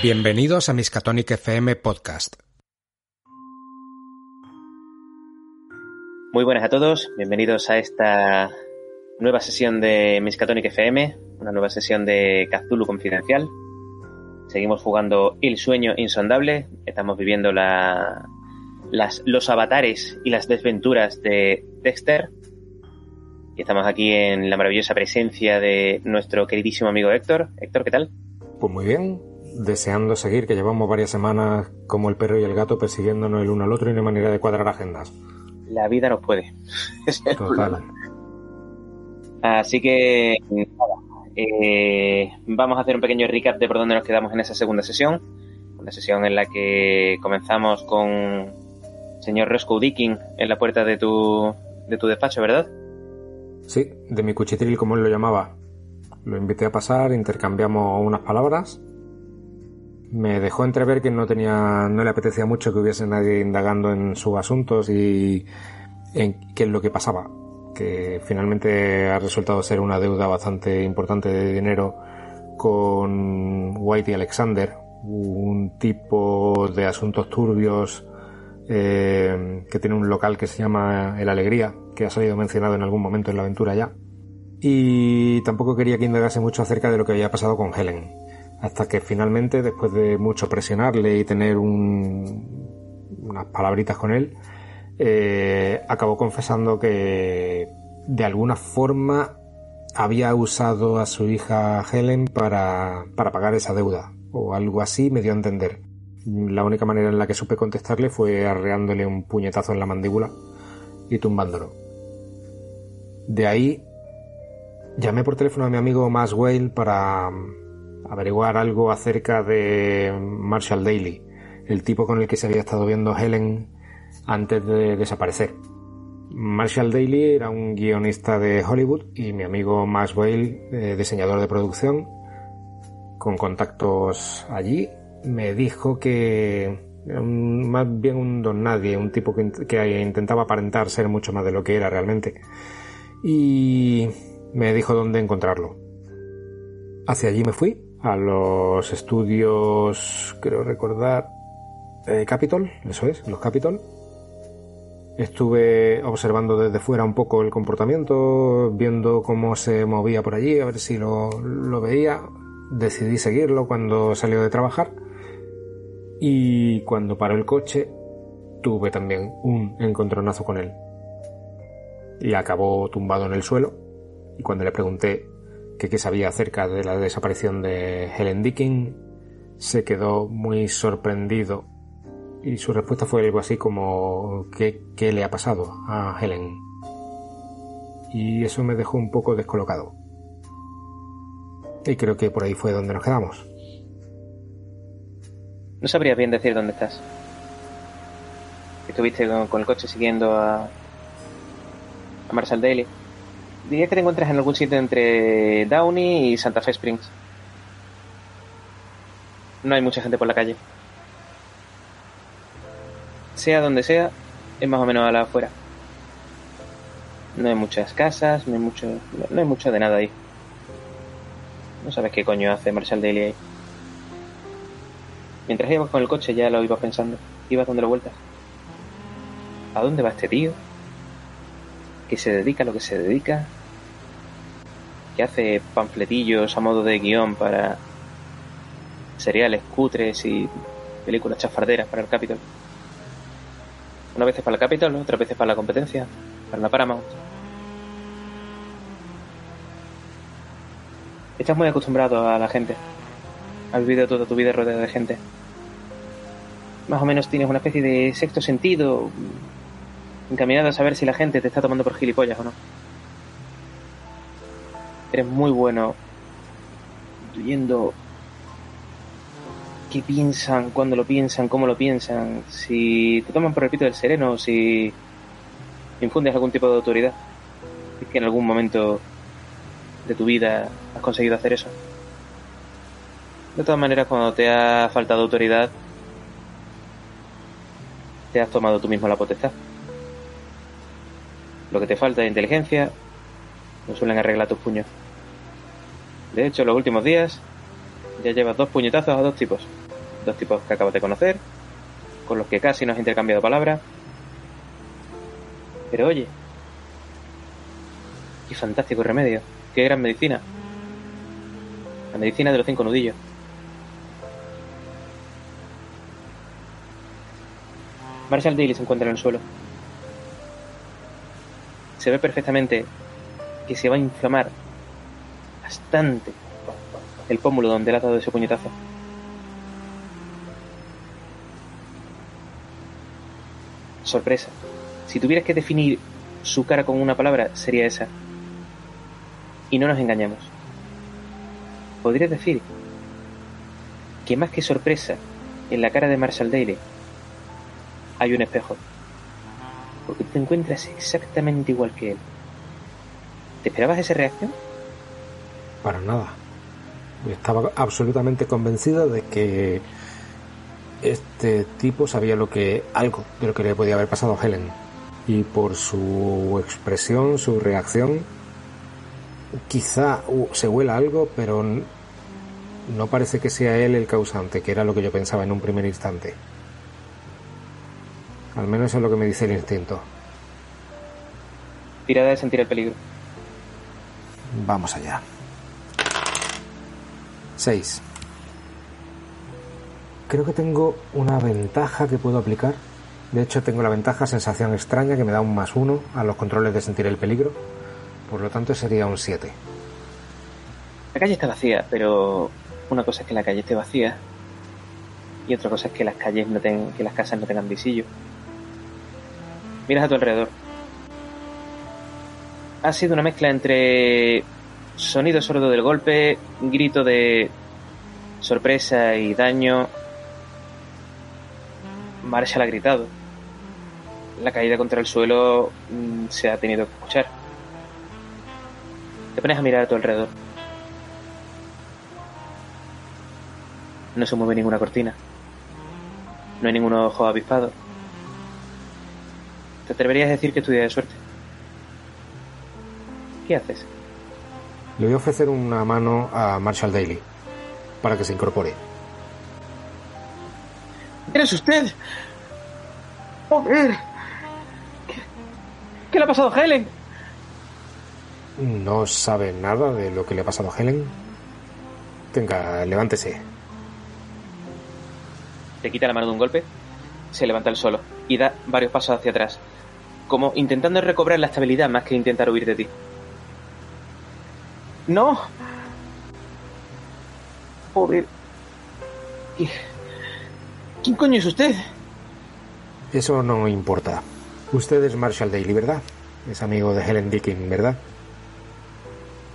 Bienvenidos a Miskatonic FM Podcast. Muy buenas a todos, bienvenidos a esta nueva sesión de Miskatonic FM, una nueva sesión de Cthulhu Confidencial. Seguimos jugando El Sueño Insondable, estamos viviendo la, las, los avatares y las desventuras de Dexter. Y estamos aquí en la maravillosa presencia de nuestro queridísimo amigo Héctor. Héctor, ¿qué tal? Pues muy bien, deseando seguir, que llevamos varias semanas como el perro y el gato persiguiéndonos el uno al otro y no hay manera de cuadrar agendas. La vida nos puede. Total. Así que nada, eh, vamos a hacer un pequeño recap de por dónde nos quedamos en esa segunda sesión. Una sesión en la que comenzamos con señor Roscoe Dicking en la puerta de tu, de tu despacho, ¿verdad? Sí, de mi cuchitril, como él lo llamaba. Lo invité a pasar, intercambiamos unas palabras. Me dejó entrever que no tenía, no le apetecía mucho que hubiese nadie indagando en sus asuntos y en qué es lo que pasaba. Que finalmente ha resultado ser una deuda bastante importante de dinero con White y Alexander, un tipo de asuntos turbios eh, que tiene un local que se llama El Alegría, que ha salido mencionado en algún momento en la aventura ya. Y tampoco quería que indagase mucho acerca de lo que había pasado con Helen. Hasta que finalmente, después de mucho presionarle y tener un, unas palabritas con él, eh, acabó confesando que de alguna forma había usado a su hija Helen para, para pagar esa deuda, o algo así me dio a entender. La única manera en la que supe contestarle fue arreándole un puñetazo en la mandíbula y tumbándolo. De ahí llamé por teléfono a mi amigo Maswell para averiguar algo acerca de Marshall Daly, el tipo con el que se había estado viendo Helen antes de desaparecer. Marshall Daly era un guionista de Hollywood y mi amigo Maswell, eh, diseñador de producción, con contactos allí, me dijo que un- más bien un don nadie, un tipo que, que intentaba aparentar ser mucho más de lo que era realmente. Y me dijo dónde encontrarlo. Hacia allí me fui, a los estudios, creo recordar, Capitol, eso es, los Capitol. Estuve observando desde fuera un poco el comportamiento, viendo cómo se movía por allí, a ver si lo, lo veía. Decidí seguirlo cuando salió de trabajar. Y cuando paró el coche, tuve también un encontronazo con él. Y acabó tumbado en el suelo. Y cuando le pregunté qué sabía acerca de la desaparición de Helen Dicking, se quedó muy sorprendido. Y su respuesta fue algo así como ¿qué, qué le ha pasado a Helen? Y eso me dejó un poco descolocado. Y creo que por ahí fue donde nos quedamos. No sabría bien decir dónde estás. Estuviste con, el coche siguiendo a, a Marshall Daly. Diría que te encuentras en algún sitio entre Downey y Santa Fe Springs. No hay mucha gente por la calle. Sea donde sea, es más o menos a la afuera. No hay muchas casas, no hay mucho, no, no hay mucho de nada ahí. No sabes qué coño hace Marshall Daly ahí. Mientras ibas con el coche ya lo ibas pensando. Ibas dándole vueltas. ¿A dónde va este tío? ¿Qué se dedica a lo que se dedica? ¿Que hace panfletillos a modo de guion para seriales cutres y películas chafarderas para el Capitol? Una vez para el Capitol, otras veces para la competencia, para la Paramount. Estás muy acostumbrado a la gente. Has vivido toda tu vida rodeado de gente. Más o menos tienes una especie de sexto sentido encaminado a saber si la gente te está tomando por gilipollas o no. Eres muy bueno intuyendo qué piensan, cuándo lo piensan, cómo lo piensan, si te toman por el pito del sereno si infundes algún tipo de autoridad. Es que en algún momento de tu vida has conseguido hacer eso. De todas maneras, cuando te ha faltado autoridad, te has tomado tú mismo la potestad. Lo que te falta de inteligencia, lo suelen arreglar tus puños. De hecho, en los últimos días ya llevas dos puñetazos a dos tipos. Dos tipos que acabas de conocer, con los que casi no has intercambiado palabras. Pero oye, qué fantástico remedio, qué gran medicina. La medicina de los cinco nudillos. Marshall Daly se encuentra en el suelo. Se ve perfectamente que se va a inflamar bastante el pómulo donde le ha dado ese puñetazo. Sorpresa. Si tuvieras que definir su cara con una palabra, sería esa. Y no nos engañemos. Podrías decir que más que sorpresa en la cara de Marshall Daly hay un espejo. Porque te encuentras exactamente igual que él. ¿Te esperabas esa reacción? Para nada. Estaba absolutamente convencido de que este tipo sabía lo que algo de lo que le podía haber pasado a Helen. Y por su expresión, su reacción, quizá se huela algo, pero no parece que sea él el causante, que era lo que yo pensaba en un primer instante. Al menos eso es lo que me dice el instinto. Tirada de sentir el peligro. Vamos allá. 6. Creo que tengo una ventaja que puedo aplicar. De hecho, tengo la ventaja sensación extraña que me da un más uno a los controles de sentir el peligro. Por lo tanto, sería un 7. La calle está vacía, pero una cosa es que la calle esté vacía y otra cosa es que las calles no tengan, que las casas no tengan visillo. Miras a tu alrededor. Ha sido una mezcla entre sonido sordo del golpe, grito de sorpresa y daño. Marshall ha gritado. La caída contra el suelo mm, se ha tenido que escuchar. Te pones a mirar a tu alrededor. No se mueve ninguna cortina. No hay ningún ojo avispado. Te atreverías a decir que es tu día de suerte. ¿Qué haces? Le voy a ofrecer una mano a Marshall Daly para que se incorpore. ¿Quién es usted? Joder. ¿Qué, ¿Qué le ha pasado a Helen? ¿No sabe nada de lo que le ha pasado a Helen? Venga, levántese. Te quita la mano de un golpe, se levanta el solo y da varios pasos hacia atrás, como intentando recobrar la estabilidad más que intentar huir de ti. ¡No! ¿Qui- ¿Quién coño es usted? Eso no importa. Usted es Marshall Daly, ¿verdad? Es amigo de Helen Dickin, ¿verdad?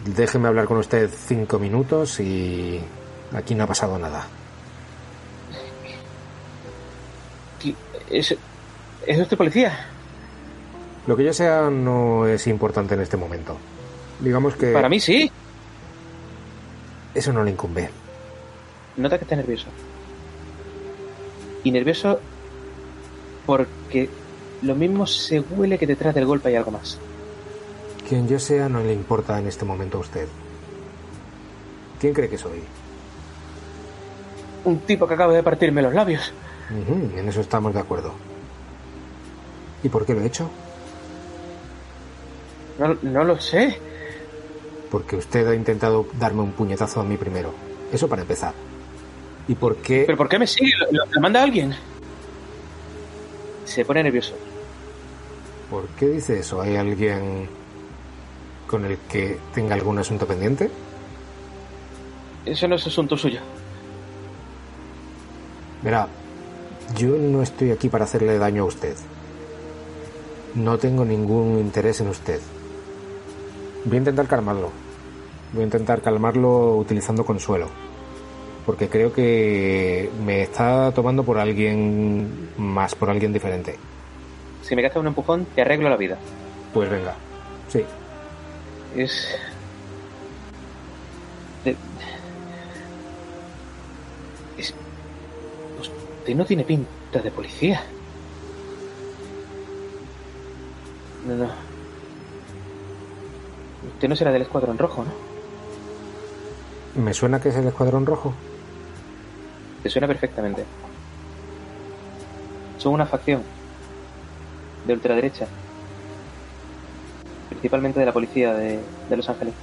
Déjeme hablar con usted cinco minutos y aquí no ha pasado nada. ¿Qui- ¿Es, ¿Es usted policía? Lo que yo sea no es importante en este momento. Digamos que Para mí sí. eso no le incumbe. Nota que está nervioso. Y nervioso porque lo mismo se huele que detrás del golpe hay algo más. Quien yo sea no le importa en este momento a usted. ¿Quién cree que soy? Un tipo que acaba de partirme los labios. En eso estamos de acuerdo. ¿Y por qué lo he hecho? No, no lo sé. Porque usted ha intentado darme un puñetazo a mí primero. Eso para empezar. ¿Y por qué? ¿Pero por qué me sigue? ¿Lo, lo- lo manda alguien? Se pone nervioso. ¿Por qué dice eso? ¿Hay alguien con el que tenga algún asunto pendiente? Eso no es asunto suyo. Verá, yo no estoy aquí para hacerle daño a usted. No tengo ningún interés en usted. Voy a intentar calmarlo. Voy a intentar calmarlo utilizando consuelo. Porque creo que me está tomando por alguien más, por alguien diferente. Si me gastas un empujón, te arreglo la vida. Pues venga. Sí. Es... de- Es... Usted no tiene pinta de policía. No, no. Usted no será del escuadrón rojo, ¿no? ¿Me suena que es el Escuadrón Rojo? Te suena perfectamente. Son una facción de ultraderecha, principalmente de la policía de, de Los Ángeles.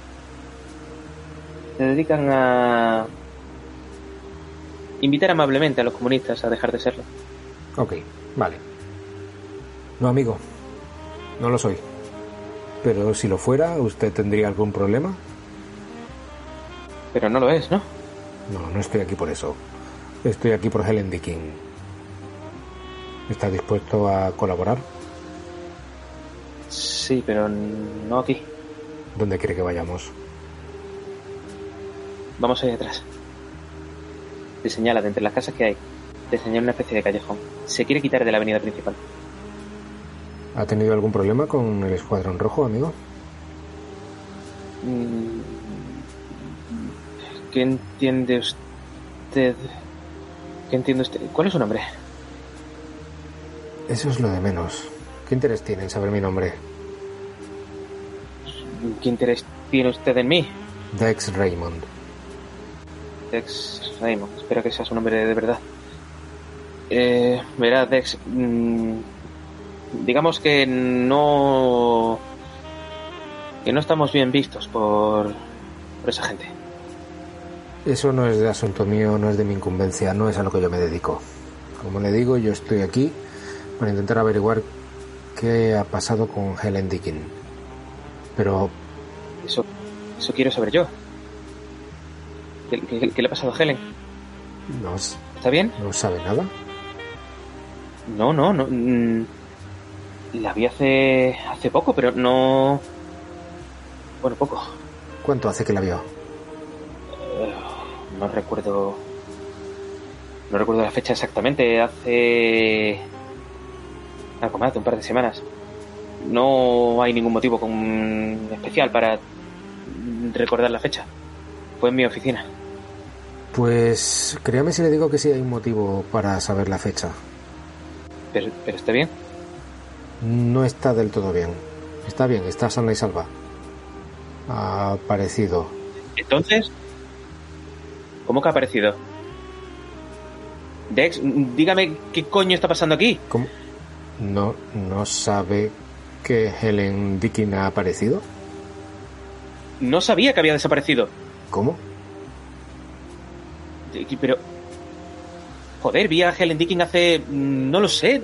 Se dedican a invitar amablemente a los comunistas a dejar de serlo. Ok, vale. No, amigo. No lo soy. Pero si lo fuera, ¿usted tendría algún problema? Pero no lo es, ¿no? No, no estoy aquí por eso. Estoy aquí por Helen Dickin. ¿Está dispuesto a colaborar? Sí, pero no aquí. ¿Dónde quiere que vayamos? Vamos ahí atrás. Te señala de entre las casas que hay. Te señala una especie de callejón. Se quiere quitar de la avenida principal. ¿Ha tenido algún problema con el Escuadrón Rojo, amigo? Mm, ¿Qué entiende usted? ¿Qué entiende usted? ¿Cuál es su nombre? Eso es lo de menos. ¿Qué interés tiene en saber mi nombre? ¿Qué interés tiene usted en mí? Dex Raymond. Dex Raymond. Espero que sea su nombre de verdad. Eh, verá, Dex. mm, digamos que no. que no estamos bien vistos por. por esa gente. Eso no es de asunto mío, no es de mi incumbencia, no es a lo que yo me dedico. Como le digo, yo estoy aquí para intentar averiguar qué ha pasado con Helen Dickin. Pero Eso, eso quiero saber yo. ¿Qué, qué- qué le ha pasado a Helen? no, ¿Está bien? no sabe nada. No, no, no. La vi hace. hace poco, pero no. Bueno, poco. ¿Cuánto hace que la vio? Eh, No recuerdo. No recuerdo la fecha exactamente. Hace. Algo más de un par de semanas. No hay ningún motivo con- especial para recordar la fecha. Fue en mi oficina. Pues créame si le digo que sí hay un motivo para saber la fecha. Pero, pero está bien. No está del todo bien. Está bien, está sana y salva. Ha aparecido. Entonces. ¿Cómo que ha aparecido? Dex, dígame qué coño está pasando aquí. ¿Cómo? ¿No, no sabe que Helen Dickin ha aparecido? No sabía que había desaparecido. ¿Cómo? Pero. Joder, vi a Helen Dickin hace. mm, no lo sé.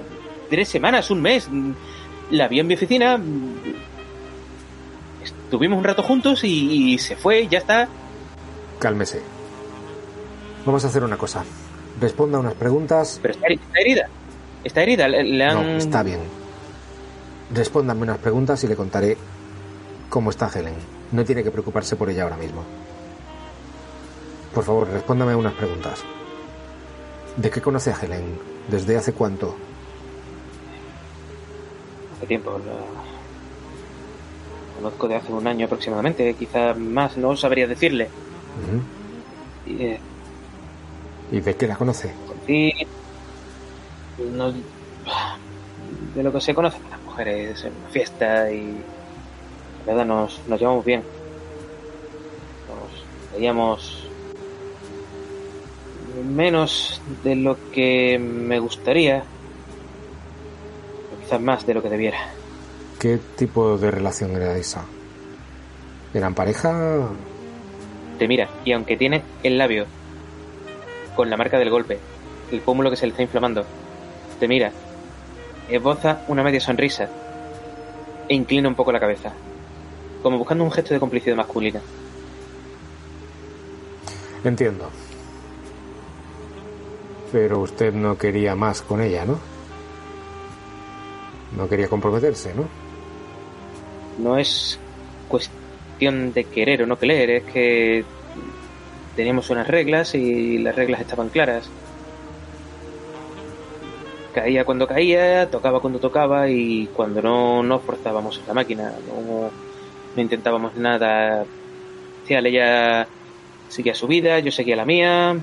Tres semanas, un mes. Mm, La vi en mi oficina. mm, Estuvimos un rato juntos y, y se fue, ya está. Cálmese. Vamos a hacer una cosa. Responda unas preguntas. Pero está, heri- está herida. Está herida. Le, le No, han. está bien. Respóndame unas preguntas y le contaré cómo está Helen. No tiene que preocuparse por ella ahora mismo. Por favor, respóndame unas preguntas. ¿De qué conoce a Helen? ¿Desde hace cuánto? Hace tiempo. La... Conozco de hace un año aproximadamente, quizá más, no sabría decirle. Y, eh, ¿Y de qué la conoce? no- de lo que se conoce con las mujeres en una fiesta y la verdad nos, nos llevamos bien. Nos veíamos menos de lo que me gustaría, quizás más de lo que debiera. ¿Qué tipo de relación era esa? ¿Eran pareja? Te mira y aunque tiene el labio con la marca del golpe, el pómulo que se le está inflamando, te mira, esboza una media sonrisa e inclina un poco la cabeza, como buscando un gesto de complicidad masculina. Entiendo. Pero usted no quería más con ella, ¿no? No quería comprometerse, ¿no? No es cuestión de querer o no querer, es que teníamos unas reglas y las reglas estaban claras. Caía cuando caía, tocaba cuando tocaba y cuando no, no forzábamos la máquina, no, intentábamos nada. Ella seguía su vida, yo seguía la mía.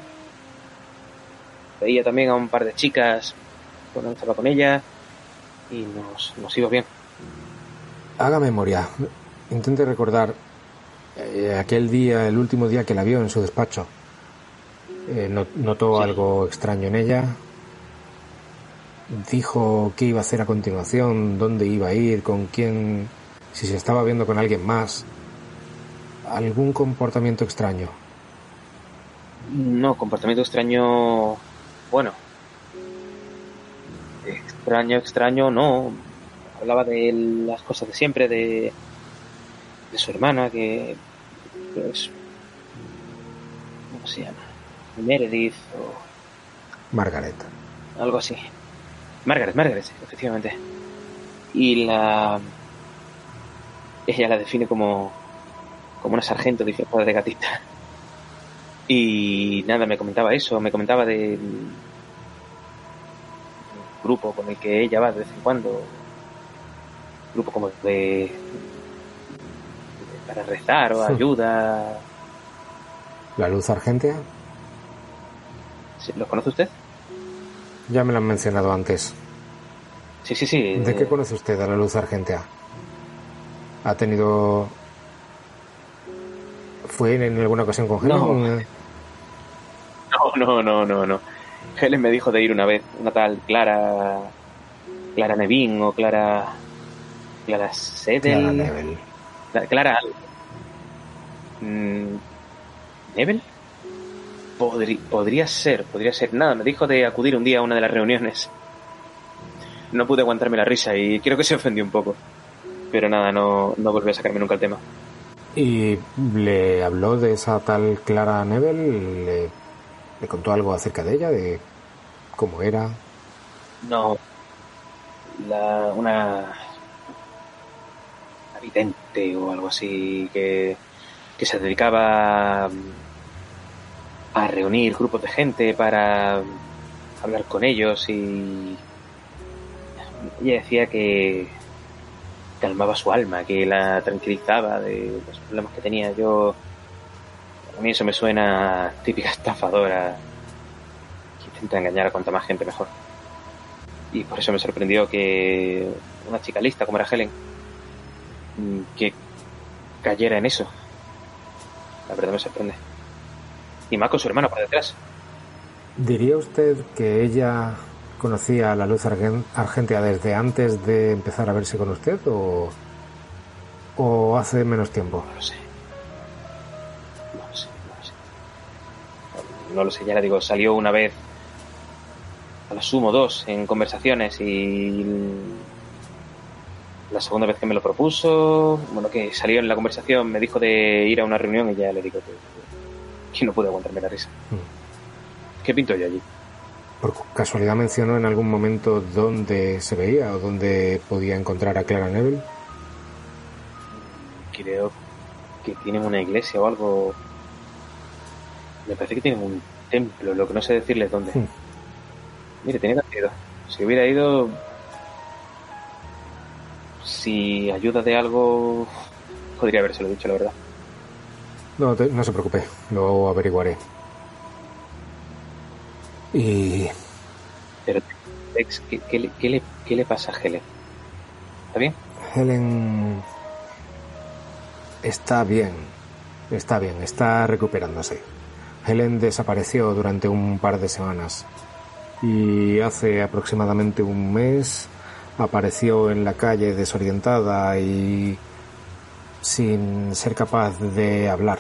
Veía también a un par de chicas cuando estaba con ella y nos, nos iba bien. Haga memoria. Intente recordar Eh, aquel día, el último día que la vio en su despacho, eh, no- notó Sí. algo extraño en ella. Dijo qué iba a hacer a continuación, dónde iba a ir, con quién, si se estaba viendo con alguien más. Algún comportamiento extraño. No, comportamiento extraño. Bueno. Extraño, extraño, no. Hablaba de las cosas de siempre, de. de su hermana, que. Pues. ¿Cómo se llama? Meredith o Margaret. algo así. Margaret, Margaret, sí, efectivamente. Y la. Ella la define como. como una sargento disfrazada de gatita. Y nada, me comentaba eso, me comentaba del grupo con el que ella va de vez en cuando. Grupo como de. de- para rezar o ayuda. La luz argentea. ¿Los conoce usted? Ya me lo han mencionado antes. Sí, sí, sí. ¿De qué eh, conoce usted a la luz argentea? ¿Ha tenido... ¿Fue en alguna ocasión con No. Helen? No, no, no, no, no. Helen me dijo de ir una vez, una tal Clara. Clara Nevin o Clara. Clara Sedel. Clara Neville. Cla- Clara. Mm. Podri- podría ser, podría ser. Nada, me dijo de acudir un día a una de las reuniones. No pude aguantarme la risa y creo que se ofendió un poco. Pero nada, no, no volvió a sacarme nunca el tema. ¿Y le habló de esa tal Clara Neville? ¿Le, le contó algo acerca de ella? ¿De cómo era? No. La, una. Habitante o algo así que, que se dedicaba a reunir grupos de gente para hablar con ellos y. Ella decía que calmaba su alma, que la tranquilizaba de los problemas que tenía. Yo. A mí eso me suena a típica estafadora que intenta engañar a cuanta más gente mejor. Y por eso me sorprendió que una chica lista como era Helen mm, que cayera en eso. La verdad me sorprende. Y más con su hermano por detrás. ¿Diría usted que ella conocía a la luz argen- argentea desde antes de empezar a verse con usted o, o hace menos tiempo? no lo sé no, lo sé ya le digo salió una vez a la sumo dos en conversaciones y la segunda vez que me lo propuso bueno que salió en la conversación me dijo de ir a una reunión y ya le digo que, que no pude aguantarme la risa ¿qué pinto yo allí? ¿Por casualidad mencionó en algún momento dónde se veía o dónde podía encontrar a Clara Neville? creo que tienen una iglesia o algo. Me parece que tienen un templo, lo que no sé decirles dónde. Hmm. Mire, tenía que haber ido. Si hubiera ido. Si ayuda de algo. Podría habérselo dicho, la verdad. No, te- no se preocupe, lo averiguaré. Y Pero, Tex, ¿qué, qué qué le- qué le pasa a Helen? ¿Está bien? Helen está bien, está bien, está recuperándose. Helen desapareció durante un par de semanas y hace aproximadamente un mes apareció en la calle desorientada y sin ser capaz de hablar.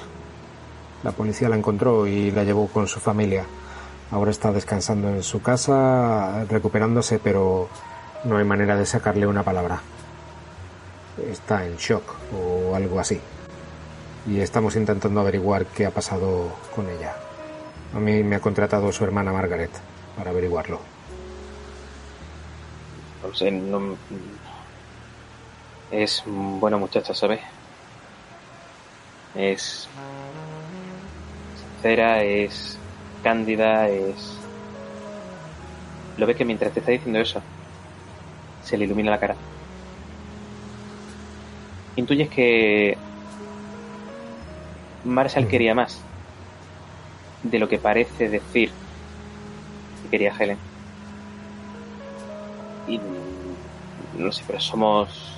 La policía la encontró y la llevó con su familia. Ahora está descansando en su casa, recuperándose, pero no hay manera de sacarle una palabra está en shock o algo así. Y estamos intentando averiguar qué ha pasado con ella. A mí me ha contratado su hermana Margaret para averiguarlo. No sé, no. Es buena muchacha, ¿sabes? Es. sincera, es. cándida, es. Lo ves que mientras te está diciendo eso, se le ilumina la cara. Intuyes que. Marshall Ujú. quería más de lo que parece decir que quería Helen. Y no sé, pero somos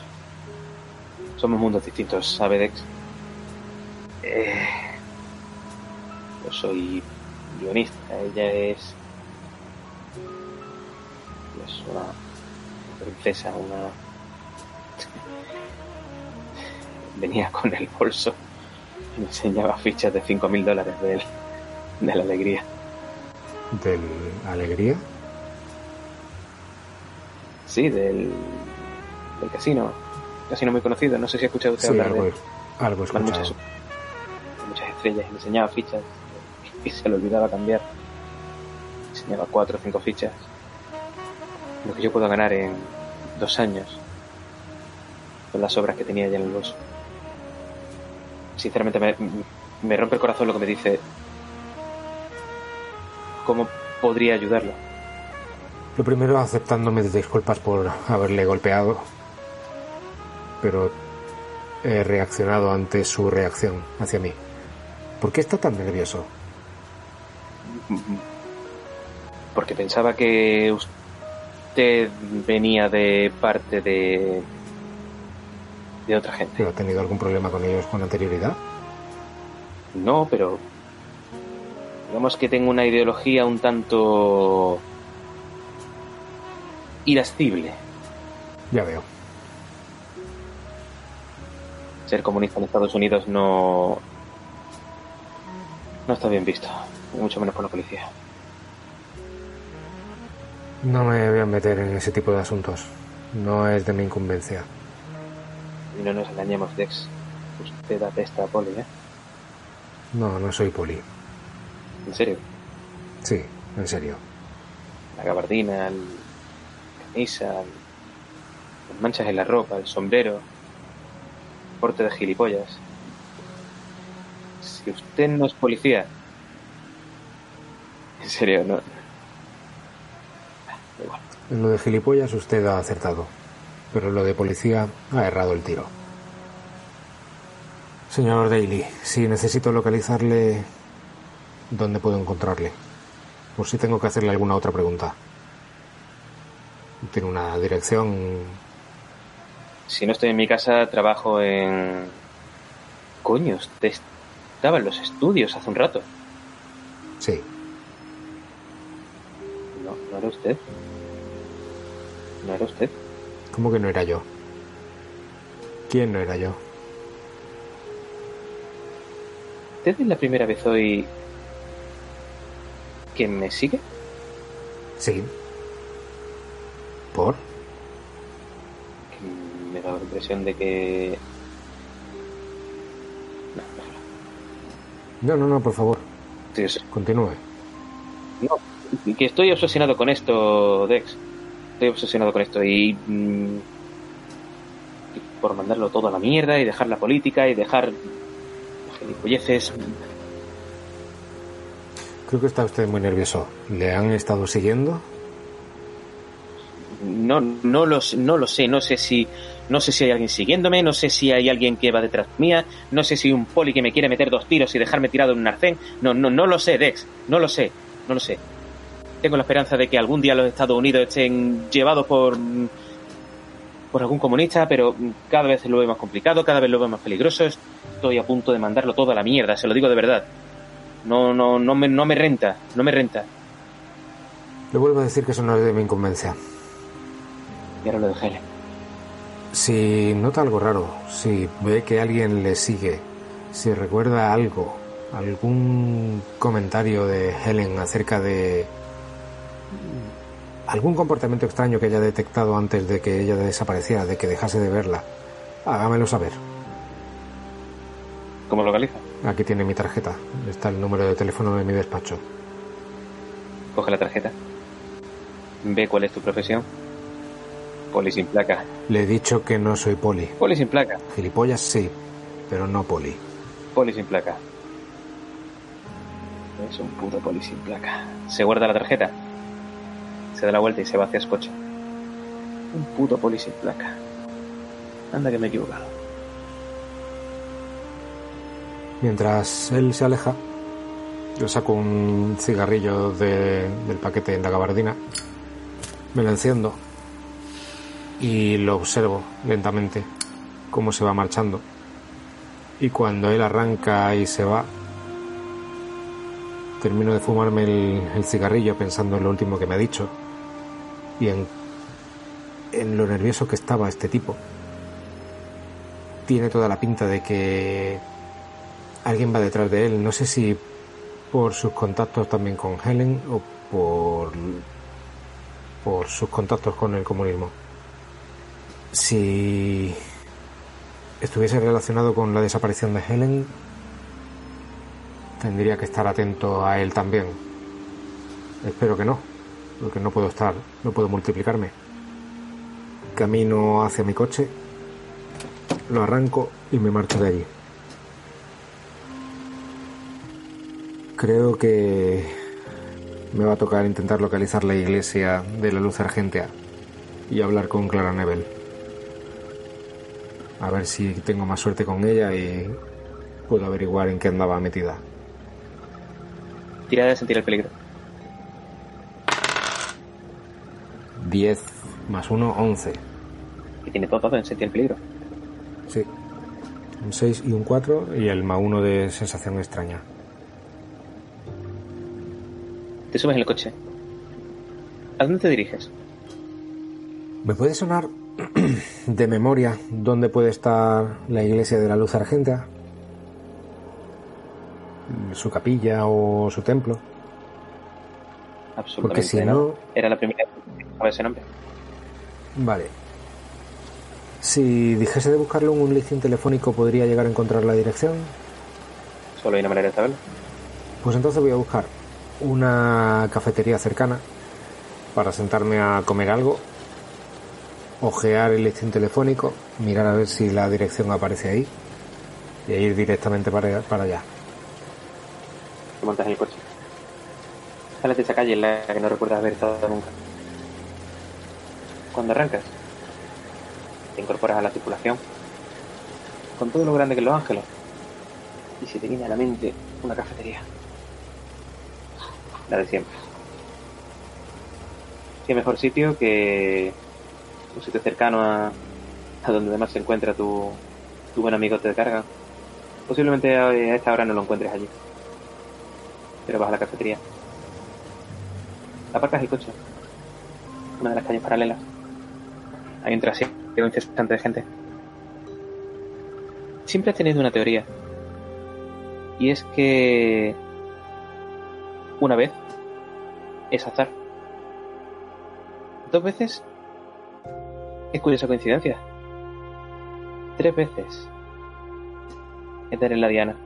somos mundos distintos, ¿sabe Dex? Eh, yo soy guionista, ella es. Es una princesa, una. Venía con el bolso me enseñaba fichas de 5.000 dólares de, de la alegría. ¿Del alegría? Sí, del, del casino. Casino muy conocido. No sé si ha escuchado usted Sí, hablar algo, de algo escuchado. muchas, muchas estrellas y me enseñaba fichas y se le olvidaba cambiar. Me enseñaba cuatro o cinco fichas. Lo que yo puedo ganar en dos años con las obras que tenía ya en el bolso. Sinceramente me, me rompe el corazón lo que me dice. ¿Cómo podría ayudarlo? Lo primero, aceptándome de disculpas por haberle golpeado, pero he reaccionado ante su reacción hacia mí. ¿Por qué está tan nervioso? Porque pensaba que usted venía de parte de. De otra gente. ¿Pero ha tenido algún problema con ellos con anterioridad? No, pero. Digamos que tengo una ideología un tanto. irascible. Ya veo. Ser comunista en Estados Unidos no. no está bien visto. Mucho menos por la policía. No me voy a meter en ese tipo de asuntos. No es de mi incumbencia. Y no nos engañemos, Dex. Usted apesta a Poli, ¿eh? No, no soy poli. En serio. Sí, en serio. La gabardina, el camisa, el- las manchas en la ropa, el sombrero, porte de gilipollas. Si usted no es policía, en serio, no. Igual. En lo de gilipollas usted ha acertado, pero lo de policía ha errado el tiro. Señor Daly, si necesito localizarle, ¿dónde puedo encontrarle? Por si tengo que hacerle alguna otra pregunta. ¿Tiene una dirección? Si no estoy en mi casa, trabajo en. Coño, usted estaba en los estudios hace un rato. Sí, No, no era usted. No era usted. ¿Cómo que no era yo? ¿Quién no era yo? ¿Usted es la primera vez hoy que me sigue? Sí. ¿Por? Me da la impresión de que... No. No, no, no, por favor, Sí, sí. continúe. No, que estoy obsesionado con esto, Dex. Estoy obsesionado con esto y... mm, y por mandarlo todo a la mierda y dejar la política y dejar gilipolleces. Creo que está usted muy nervioso. ¿Le han estado siguiendo? No, no, lo, s- no lo sé, no sé si no sé si hay alguien siguiéndome, no sé si hay alguien que va detrás mía, no sé si un poli que me quiere meter dos tiros y dejarme tirado en un arcén. No, no, no lo sé, Dex, no lo sé, no lo sé. Tengo la esperanza de que algún día los Estados Unidos estén llevados por por algún comunista, pero cada vez lo veo más complicado, cada vez lo veo más peligroso. Estoy a punto de mandarlo todo a la mierda, se lo digo de verdad. No, no, no me, no me renta, no me renta. Le vuelvo a decir que eso no es de mi incumbencia. Y ahora lo de Helen. Si nota algo raro, si ve que alguien le sigue, si recuerda algo, algún comentario de Helen acerca de algún comportamiento extraño que haya detectado antes de que ella desapareciera, de que dejase de verla, hágamelo saber. ¿Cómo lo localiza? Aquí tiene mi tarjeta, está el número de teléfono de mi despacho. Coge la tarjeta. Ve cuál es tu profesión. Poli sin placa. Le he dicho que no soy poli. Poli sin placa. Gilipollas sí, pero no poli. Poli sin placa. Es un puto poli sin placa. Se guarda la tarjeta. Se da la vuelta y se va hacia su coche. Un puto poli sin placa. Anda que me he equivocado. Mientras él se aleja, yo saco un cigarrillo de- del paquete en la gabardina, me lo enciendo y lo observo lentamente cómo se va marchando. Y cuando él arranca y se va, termino de fumarme el, el cigarrillo pensando en lo último que me ha dicho y en, lo nervioso que estaba este tipo. Tiene toda la pinta de que alguien va detrás de él. No sé si por sus contactos también con Helen o por, por sus contactos con el comunismo. Si estuviese relacionado con la desaparición de Helen, tendría que estar atento a él también. Espero que no, porque no puedo estar, no puedo multiplicarme. Camino hacia mi coche, lo arranco y me marcho de allí. Creo que me va a tocar intentar localizar la iglesia de la luz argentea y hablar con Clara Nebel. A ver si tengo más suerte con ella y puedo averiguar en qué andaba metida. Tira de sentir el peligro. 10 más 1, 11. Y tiene todo en sentir el peligro. Sí. Un 6 y un 4 y el más 1 de sensación extraña. Te subes en el coche. ¿A dónde te diriges? ¿Me puede sonar de memoria dónde puede estar la iglesia de la luz argentea? ¿Su capilla o su templo? Absolutamente Porque si no. no- Era la primera vez que ese nombre. Vale. Si dijese de buscarlo en un listín telefónico, ¿podría llegar a encontrar la dirección? Solo hay una manera de saberlo. Pues entonces voy a buscar una cafetería cercana para sentarme a comer algo, ojear el listín telefónico, mirar a ver si la dirección aparece ahí y ir directamente para, para allá. Te montas en el coche. Sales de esa calle en la que no recuerdas haber estado nunca. Cuando arrancas, te incorporas a la tripulación con todo lo grande que es Los Ángeles y se te viene a la mente una cafetería. La de siempre. Qué mejor sitio que un sitio cercano a, a donde además se encuentra tu, tu buen amigo te carga. Posiblemente a esta hora no lo encuentres allí pero vas a la cafetería. Aparcas el coche. Una de las calles paralelas. Hay un trasiego incesante de gente. Siempre has tenido una teoría. Y es que una vez es azar. Dos veces es curiosa coincidencia. Tres veces es en la diana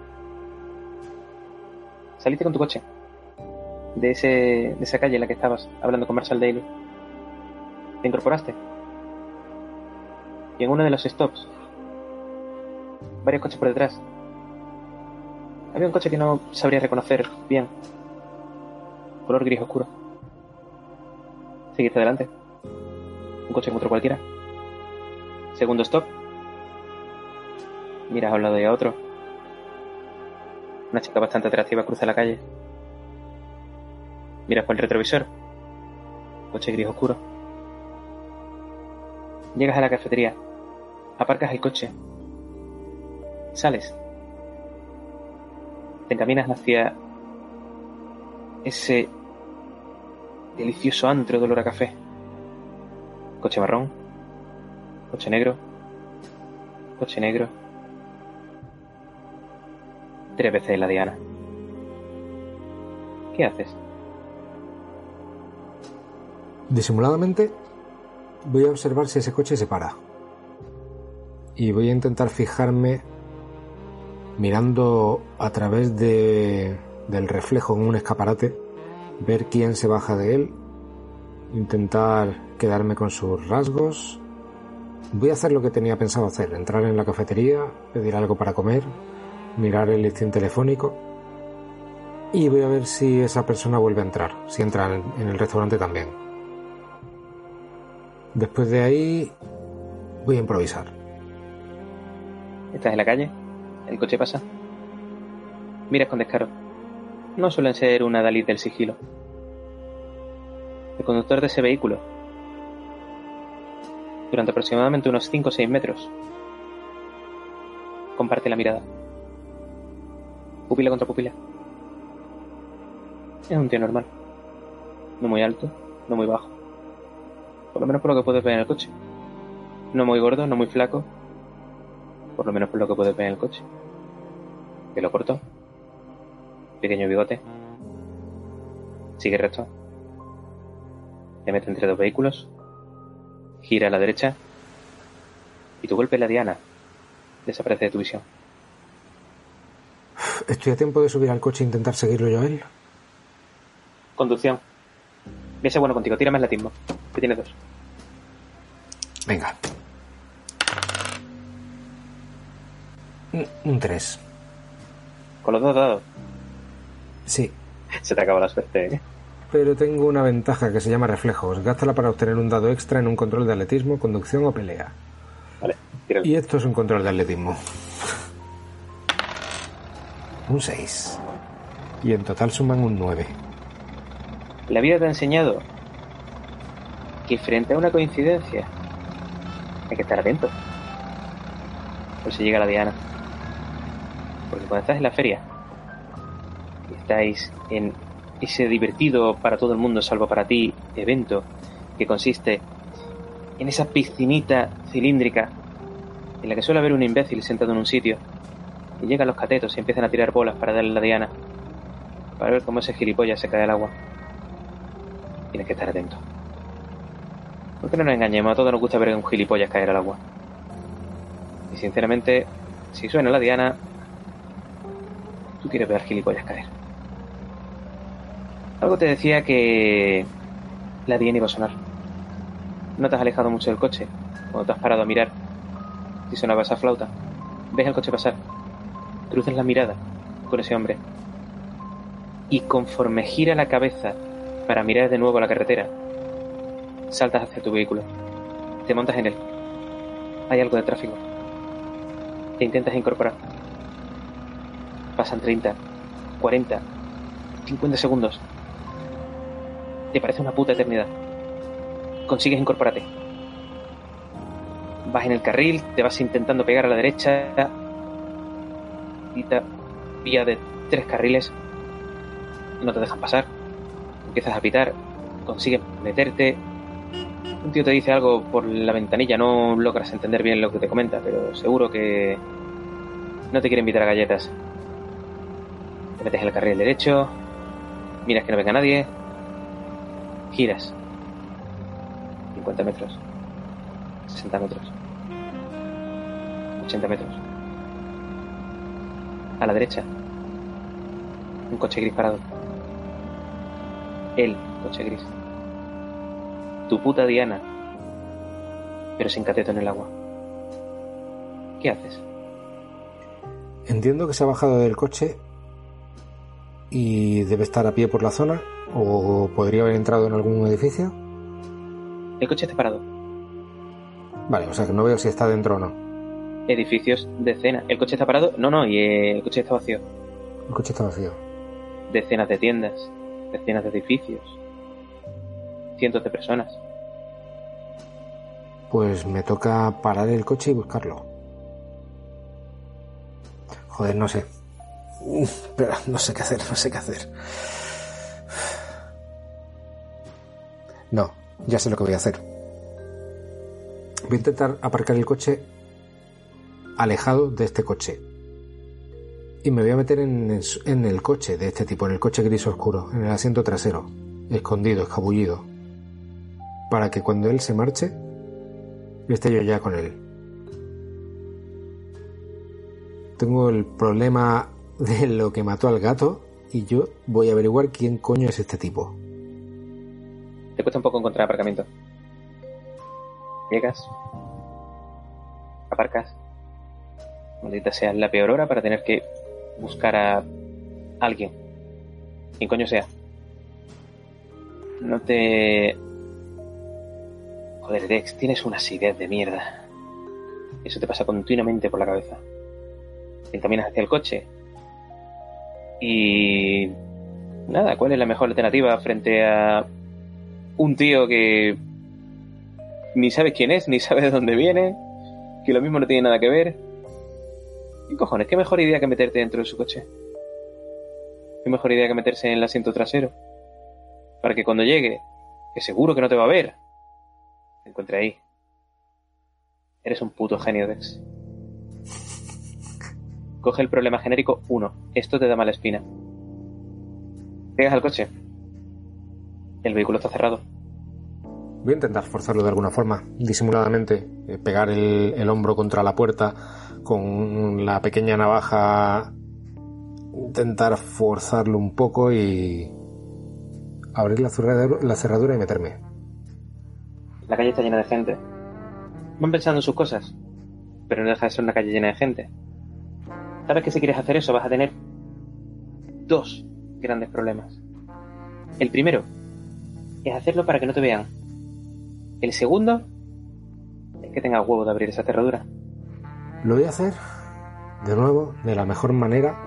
saliste con tu coche de, ese, de esa calle en la que estabas hablando con Marshall Daly. Te incorporaste. Y en uno de los stops, varios coches por detrás. Había un coche que no sabría reconocer bien. Color gris oscuro. Seguiste adelante. Un coche como otro cualquiera. Segundo stop. Miras a un lado y a otro. Una chica bastante atractiva cruza la calle. Miras por el retrovisor. Coche gris oscuro. Llegas a la cafetería. Aparcas el coche. Sales. Te encaminas hacia ese delicioso antro de olor a café. Coche marrón. Coche negro. Coche negro. Tres veces la diana. ¿Qué haces? Disimuladamente voy a observar si ese coche se para. Y voy a intentar fijarme mirando a través de, del reflejo en un escaparate, ver quién se baja de él, intentar quedarme con sus rasgos. Voy a hacer lo que tenía pensado hacer, entrar en la cafetería, pedir algo para comer, mirar el listín telefónico y voy a ver si esa persona vuelve a entrar, si entra en, el restaurante también. Después de ahí voy a improvisar. Estás en la calle, el coche pasa. Miras con descaro. No suelen ser una Dalí del sigilo. El conductor de ese vehículo, durante aproximadamente unos 5 o 6 metros, comparte la mirada. Pupila contra pupila. Es un tío normal. No muy alto, no muy bajo. Por lo menos por lo que puedes ver en el coche. No muy gordo, no muy flaco. Por lo menos por lo que puedes ver en el coche. Pelo corto. Pequeño bigote. Sigue recto. Te mete entre dos vehículos. Gira a la derecha. Y tu golpe la diana. Desaparece de tu visión. ¿Estoy a tiempo de subir al coche e intentar seguirlo yo a él? Conducción. Voy a ser bueno contigo. Tírame atletismo. Que tiene dos. Venga. Un- Un 3. Con los dos dados. Sí. Se te acaba la suerte, ¿eh? Pero tengo una ventaja que se llama reflejos. Gástala para obtener un dado extra en un control de atletismo, conducción o pelea. Vale, tíralo. Y esto es un control de atletismo. Un 6. Y en total suman un 9. La vida te ha enseñado que frente a una coincidencia hay que estar atento. Por si llega la diana. Porque cuando estás en la feria estáis en ese divertido para todo el mundo, salvo para ti, evento que consiste en esa piscinita cilíndrica en la que suele haber un imbécil sentado en un sitio y llegan los catetos y empiezan a tirar bolas para darle la diana para ver cómo ese gilipollas se cae al agua. Tienes que estar atento. Porque no nos engañemos, a todos nos gusta ver a un gilipollas caer al agua. Y sinceramente, si suena la diana, tú quieres ver al gilipollas caer. Algo te decía que la diana iba a sonar. No te has alejado mucho del coche. Cuando te has parado a mirar si sonaba esa flauta, ves el coche pasar. Cruzas la mirada con ese hombre. Y conforme gira la cabeza para mirar de nuevo la carretera, saltas hacia tu vehículo. Te montas en él. Hay algo de tráfico. Te intentas incorporar. Pasan 30, 40, 50 segundos. Te parece una puta eternidad. Consigues incorporarte. Vas en el carril, te vas intentando pegar a la derecha. Vía de tres carriles. No te dejan pasar. Empiezas a pitar. Consigues meterte. Un tío te dice algo por la ventanilla. No logras entender bien lo que te comenta, pero seguro que no te quiere invitar a galletas. Te metes en el carril derecho. Miras que no venga nadie. Giras. 50 metros. 60 metros. 80 metros. A la derecha. Un coche gris parado. El coche gris. Tu puta Diana. Pero sin cateto en el agua. ¿Qué haces? Entiendo que se ha bajado del coche y debe estar a pie por la zona o podría haber entrado en algún edificio. El coche está parado. Vale, o sea que no veo si está dentro o no. Edificios, decenas. ¿El coche está parado? No, no, y el coche está vacío. El coche está vacío. Decenas de tiendas, decenas de edificios, cientos de personas. Pues me toca parar el coche y buscarlo. Joder, no sé. Espera, no sé qué hacer, no sé qué hacer. No, ya sé lo que voy a hacer. Voy a intentar aparcar el coche alejado de este coche. Y me voy a meter en el, coche de este tipo, en el coche gris oscuro, en el asiento trasero, escondido, escabullido. Para que cuando él se marche, esté yo ya con él. Tengo el problema de lo que mató al gato y yo voy a averiguar quién coño es este tipo. Te cuesta un poco encontrar aparcamiento. Llegas. Aparcas. Maldita sea la peor hora para tener que buscar a alguien. Quien coño sea. No te... Joder, Dex, tienes unas ideas de mierda. Eso te pasa continuamente por la cabeza. Te encaminas hacia el coche. Y... Nada, ¿cuál es la mejor alternativa frente a un tío que ni sabes quién es, ni sabes de dónde viene, que lo mismo no tiene nada que ver? ¿Qué cojones? ¿Qué mejor idea que meterte dentro de su coche? qué mejor idea que meterse en el asiento trasero. Para que cuando llegue, que seguro que no te va a ver, te encuentre ahí. Eres un puto genio, Dex. Coge el problema genérico 1. Esto te da mala espina. Llegas al coche. El vehículo está cerrado. Voy a intentar forzarlo de alguna forma, disimuladamente, eh, pegar el, hombro contra la puerta con la pequeña navaja, intentar forzarlo un poco y abrir la cerradura, la cerradura y meterme. La calle está llena de gente. Van pensando en sus cosas, pero no deja de ser una calle llena de gente. Sabes que si quieres hacer eso vas a tener dos grandes problemas. El primero es hacerlo para que no te vean. El segundo es que tenga huevo de abrir esa cerradura. Lo voy a hacer, de nuevo, de la mejor manera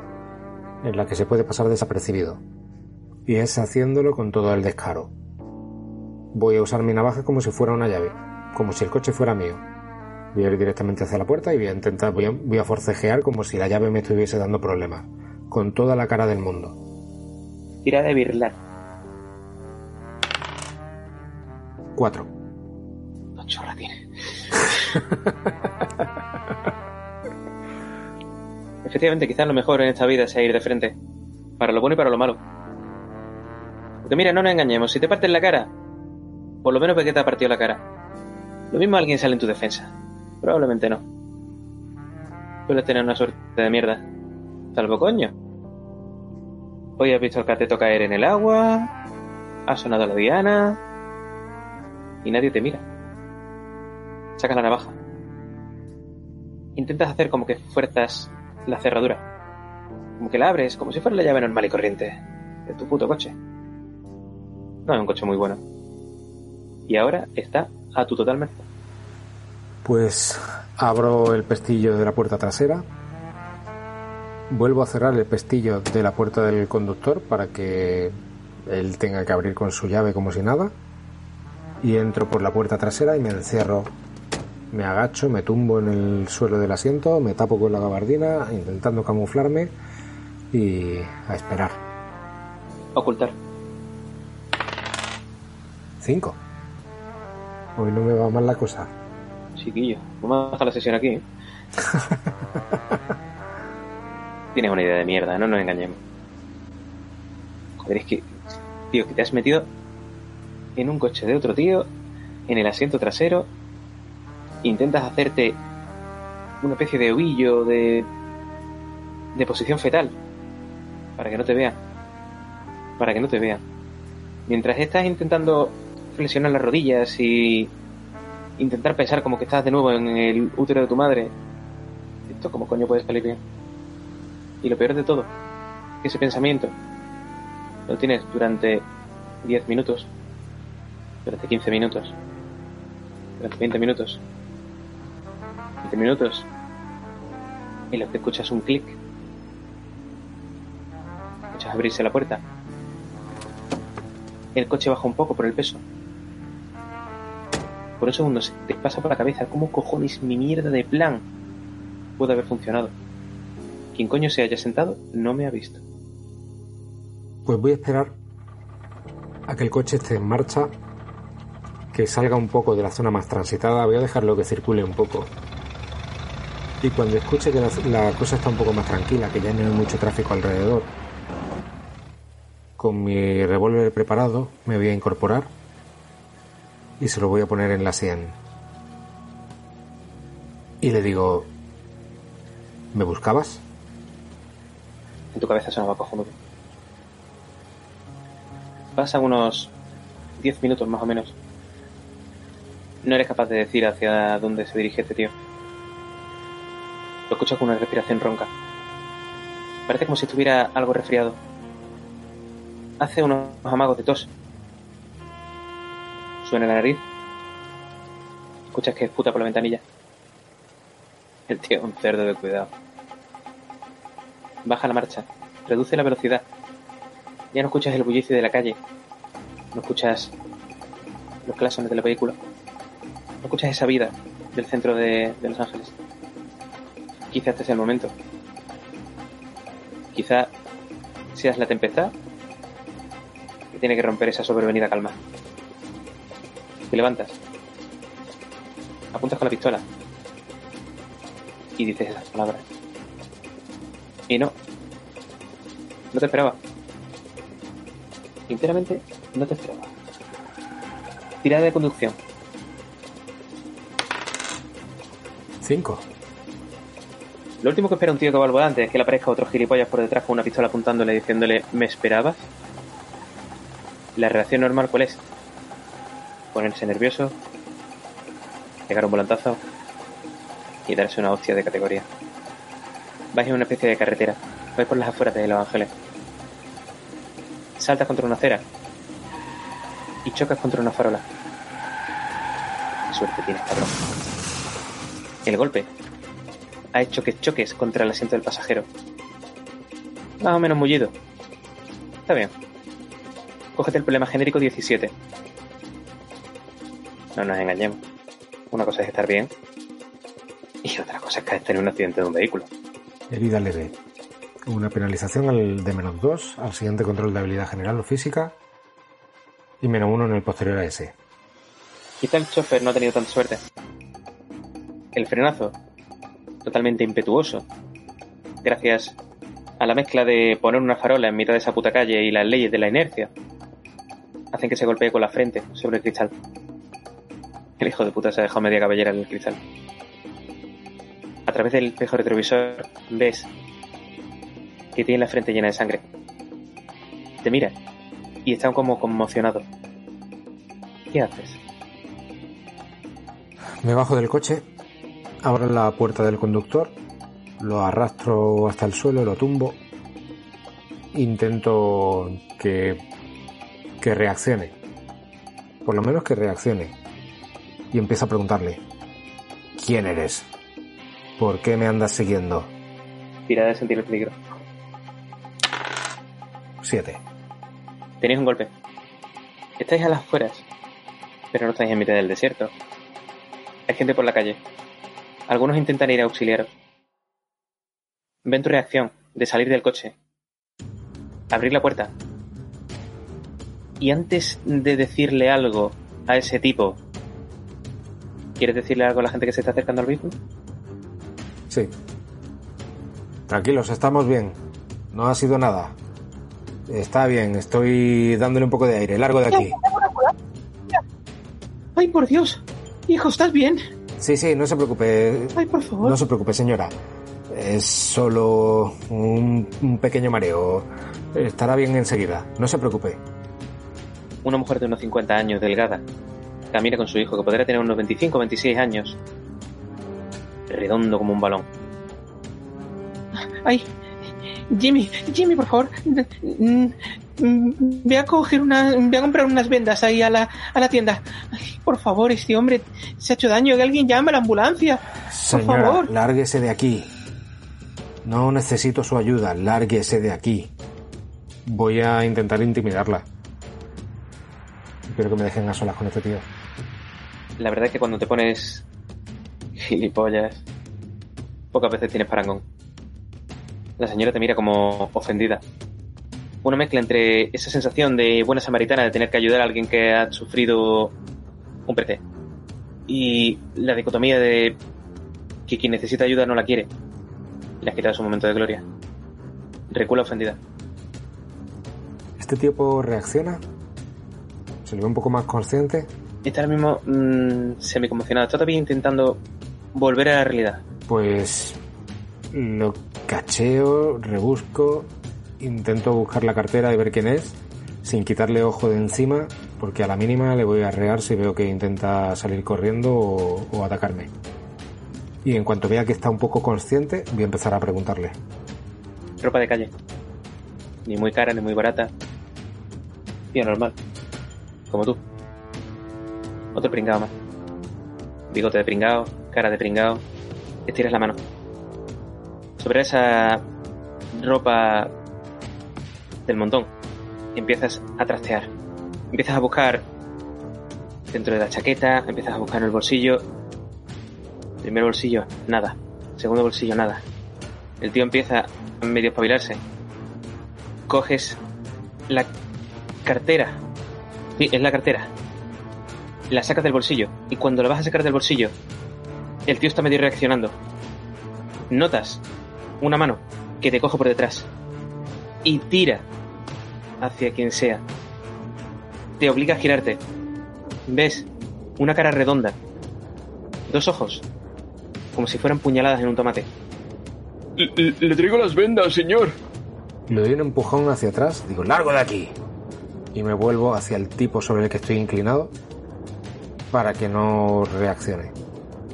en la que se puede pasar desapercibido. Y es haciéndolo con todo el descaro. Voy a usar mi navaja como si fuera una llave, como si el coche fuera mío. Voy a ir directamente hacia la puerta y voy a intentar, voy a, forcejear como si la llave me estuviese dando problemas, con toda la cara del mundo. Tira de birlar. 4. Efectivamente, quizás lo mejor en esta vida sea ir de frente. Para lo bueno y para lo malo. Porque mira, no nos engañemos. Si te parten la cara, por lo menos porque te ha partido la cara. Lo mismo alguien sale en tu defensa. Probablemente no. Sueles tener una suerte de mierda. Salvo coño. Hoy has visto el cateto caer en el agua. Ha sonado la diana. Y nadie te mira. Sacas la navaja. Intentas hacer como que fuerzas la cerradura. Como que la abres, como si fuera la llave normal y corriente de tu puto coche. No es un coche muy bueno. Y ahora está a tu total merced. Pues abro el pestillo de la puerta trasera. Vuelvo a cerrar el pestillo de la puerta del conductor para que él tenga que abrir con su llave como si nada. Y entro por la puerta trasera y me encierro. Me agacho, me tumbo en el suelo del asiento, me tapo con la gabardina, intentando camuflarme y a esperar. Ocultar. Cinco. Hoy no me va mal la cosa. Chiquillo, vamos a dejar la sesión aquí. ¿eh? Tienes una idea de mierda, no nos engañemos. Joder, es que, tío, que te has metido en un coche de otro tío, en el asiento trasero, intentas hacerte una especie de ovillo de, de posición fetal, para que no te vean. Para que no te vean. Mientras estás intentando flexionar las rodillas y intentar pensar como que estás de nuevo en el útero de tu madre, esto como coño puede salir bien. Y lo peor de todo, que ese pensamiento lo tienes durante 10 minutos, durante 15 minutos, durante 20 minutos, 20 minutos, y lo que escuchas un clic, escuchas abrirse la puerta, el coche baja un poco por el peso, por un segundo se te pasa por la cabeza cómo cojones mi mierda de plan puede haber funcionado. Quien coño se haya sentado no me ha visto. Pues voy a esperar a que el coche esté en marcha, que salga un poco de la zona más transitada, voy a dejarlo que circule un poco. Y cuando escuche que la, cosa está un poco más tranquila, que ya no hay mucho tráfico alrededor, con mi revólver preparado me voy a incorporar y se lo voy a poner en la sien. Y le digo, ¿me buscabas? En tu cabeza sonaba cojonudo. Pasan unos 10 minutos más o menos. No eres capaz de decir hacia dónde se dirige este tío. Lo escuchas con una respiración ronca. Parece como si estuviera algo resfriado. Hace unos amagos de tos. Suena la nariz. Escuchas que puta por la ventanilla. El tío es un cerdo de cuidado. Baja la marcha. Reduce la velocidad. Ya no escuchas el bullicio de la calle. No escuchas los clasones del vehículo. No escuchas esa vida del centro de, de Los Ángeles. Quizá este sea el momento. Quizá ansias la tempestad que tiene que romper esa sobrevenida calma. Te levantas, apuntas con la pistola y dices esas palabras. Y no, no te esperaba. Sinceramente, no te esperaba. Tirada de conducción. Cinco. Lo último que espera un tío que va al volante es que le aparezca otro gilipollas por detrás con una pistola apuntándole diciéndole ¿me esperabas? La reacción normal cuál es? Ponerse nervioso, pegar un volantazo y darse una hostia de categoría. Vais en una especie de carretera, vais por las afueras de Los Ángeles. Saltas contra una acera y chocas contra una farola. Suerte tienes, cabrón. El golpe ha hecho que choques contra el asiento del pasajero. Más o menos mullido. Está bien. Cógete el problema genérico 17. No nos engañemos. Una cosa es estar bien y otra cosa es es tener un accidente de un vehículo. Herida leve. Una penalización al de menos 2 al siguiente control de habilidad general o física y menos 1 en el posterior a ese. Quizá el chofer no ha tenido tanta suerte. El frenazo, totalmente impetuoso, gracias a la mezcla de poner una farola en mitad de esa puta calle y las leyes de la inercia, hacen que se golpee con la frente sobre el cristal. El hijo de puta se ha dejado media cabellera en el cristal. A través del espejo retrovisor ves que tiene la frente llena de sangre. Te mira y está como conmocionado. ¿Qué haces? Me bajo del coche, abro la puerta del conductor, lo arrastro hasta el suelo, lo tumbo, intento que, que reaccione, por lo menos que reaccione, y empiezo a preguntarle, ¿quién eres? ¿Por qué me andas siguiendo? Tira de sentir el peligro. Siete. Tenéis un golpe. Estáis a las afueras, pero no estáis en mitad del desierto. Hay gente por la calle. Algunos intentan ir a auxiliaros. Ven tu reacción de salir del coche, abrir la puerta y antes de decirle algo a ese tipo, ¿quieres decirle algo a la gente que se está acercando al vehículo? Sí. Tranquilos, estamos bien. No ha sido nada. Está bien, estoy dándole un poco de aire. Largo de aquí. ¡Ay, por Dios! Hijo, ¿estás bien? Sí, sí, no se preocupe. ¡Ay, por favor! No se preocupe, señora. Es solo un, un pequeño mareo. Estará bien enseguida. No se preocupe. Una mujer de unos 50 años, delgada, camina con su hijo, que podría tener unos 25 o 26 años, redondo como un balón. ¡Ay! Jimmy, Jimmy, por favor, mm, ve a coger una, ve a comprar unas vendas ahí a la, a la tienda. Ay, por favor, este hombre se ha hecho daño, que alguien llame a la ambulancia. Por Señora, favor. lárguese de aquí. No necesito su ayuda, lárguese de aquí. Voy a intentar intimidarla. Quiero que me dejen a solas con este tío. La verdad es que cuando te pones gilipollas, pocas veces tienes parangón. La señora te mira como ofendida. Una mezcla entre esa sensación de buena samaritana de tener que ayudar a alguien que ha sufrido un PT y la dicotomía de que quien necesita ayuda no la quiere y le has quitado su momento de gloria. Recula ofendida. ¿Este tipo reacciona? ¿Se le ve un poco más consciente? Está ahora mismo mm, semi-conmocionado. Está todavía intentando volver a la realidad. Pues lo cacheo, rebusco, intento buscar la cartera y ver quién es, sin quitarle ojo de encima, porque a la mínima le voy a rear si veo que intenta salir corriendo o, atacarme. Y en cuanto vea que está un poco consciente, voy a empezar a preguntarle. Ropa de calle. Ni muy cara ni muy barata. Tío normal. Como tú. Otro pringao más. Bigote de pringao, cara de pringao. Estiras la mano. Sobre esa ropa del montón empiezas a trastear. Empiezas a buscar dentro de la chaqueta, empiezas a buscar en el bolsillo. Primer bolsillo, nada. Segundo bolsillo, nada. El tío empieza a medio espabilarse. Coges la cartera. Sí, es la cartera. La sacas del bolsillo. Y cuando la vas a sacar del bolsillo, el tío está medio reaccionando. Notas una mano que te coge por detrás y tira hacia quien sea. Te obliga a girarte. Ves una cara redonda, dos ojos, como si fueran puñaladas en un tomate. Le, le traigo las vendas, señor. Le doy un empujón hacia atrás, digo, largo de aquí. Y me vuelvo hacia el tipo sobre el que estoy inclinado para que no reaccione.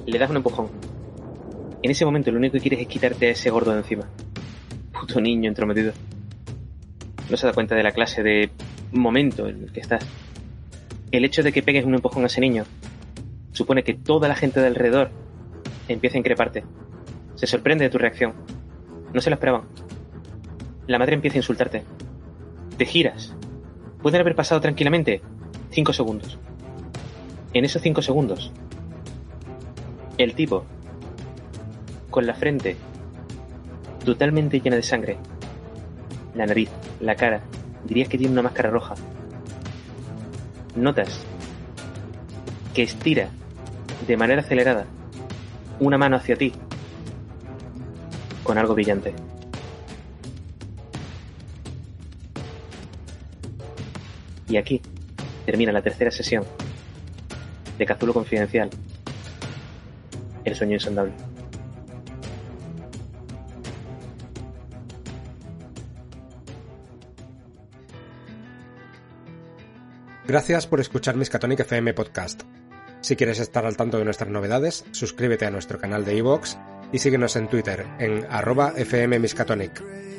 Le das un empujón. En ese momento lo único que quieres es quitarte a ese gordo de encima. Puto niño entrometido. No se da cuenta de la clase de momento en el que estás. El hecho de que pegues un empujón a ese niño supone que toda la gente de alrededor empieza a increparte. Se sorprende de tu reacción. No se la esperaban. La madre empieza a insultarte. Te giras. Pueden haber pasado tranquilamente cinco segundos. En esos cinco segundos, el tipo, con la frente totalmente llena de sangre, la nariz, la cara, dirías que tiene una máscara roja. Notas que estira de manera acelerada una mano hacia ti con algo brillante. Y aquí termina la tercera sesión de Cazulo Confidencial. El sueño insondable. Gracias por escuchar Miskatonic FM Podcast. Si quieres estar al tanto de nuestras novedades, suscríbete a nuestro canal de iVoox y síguenos en Twitter en arroba fmmiskatonic.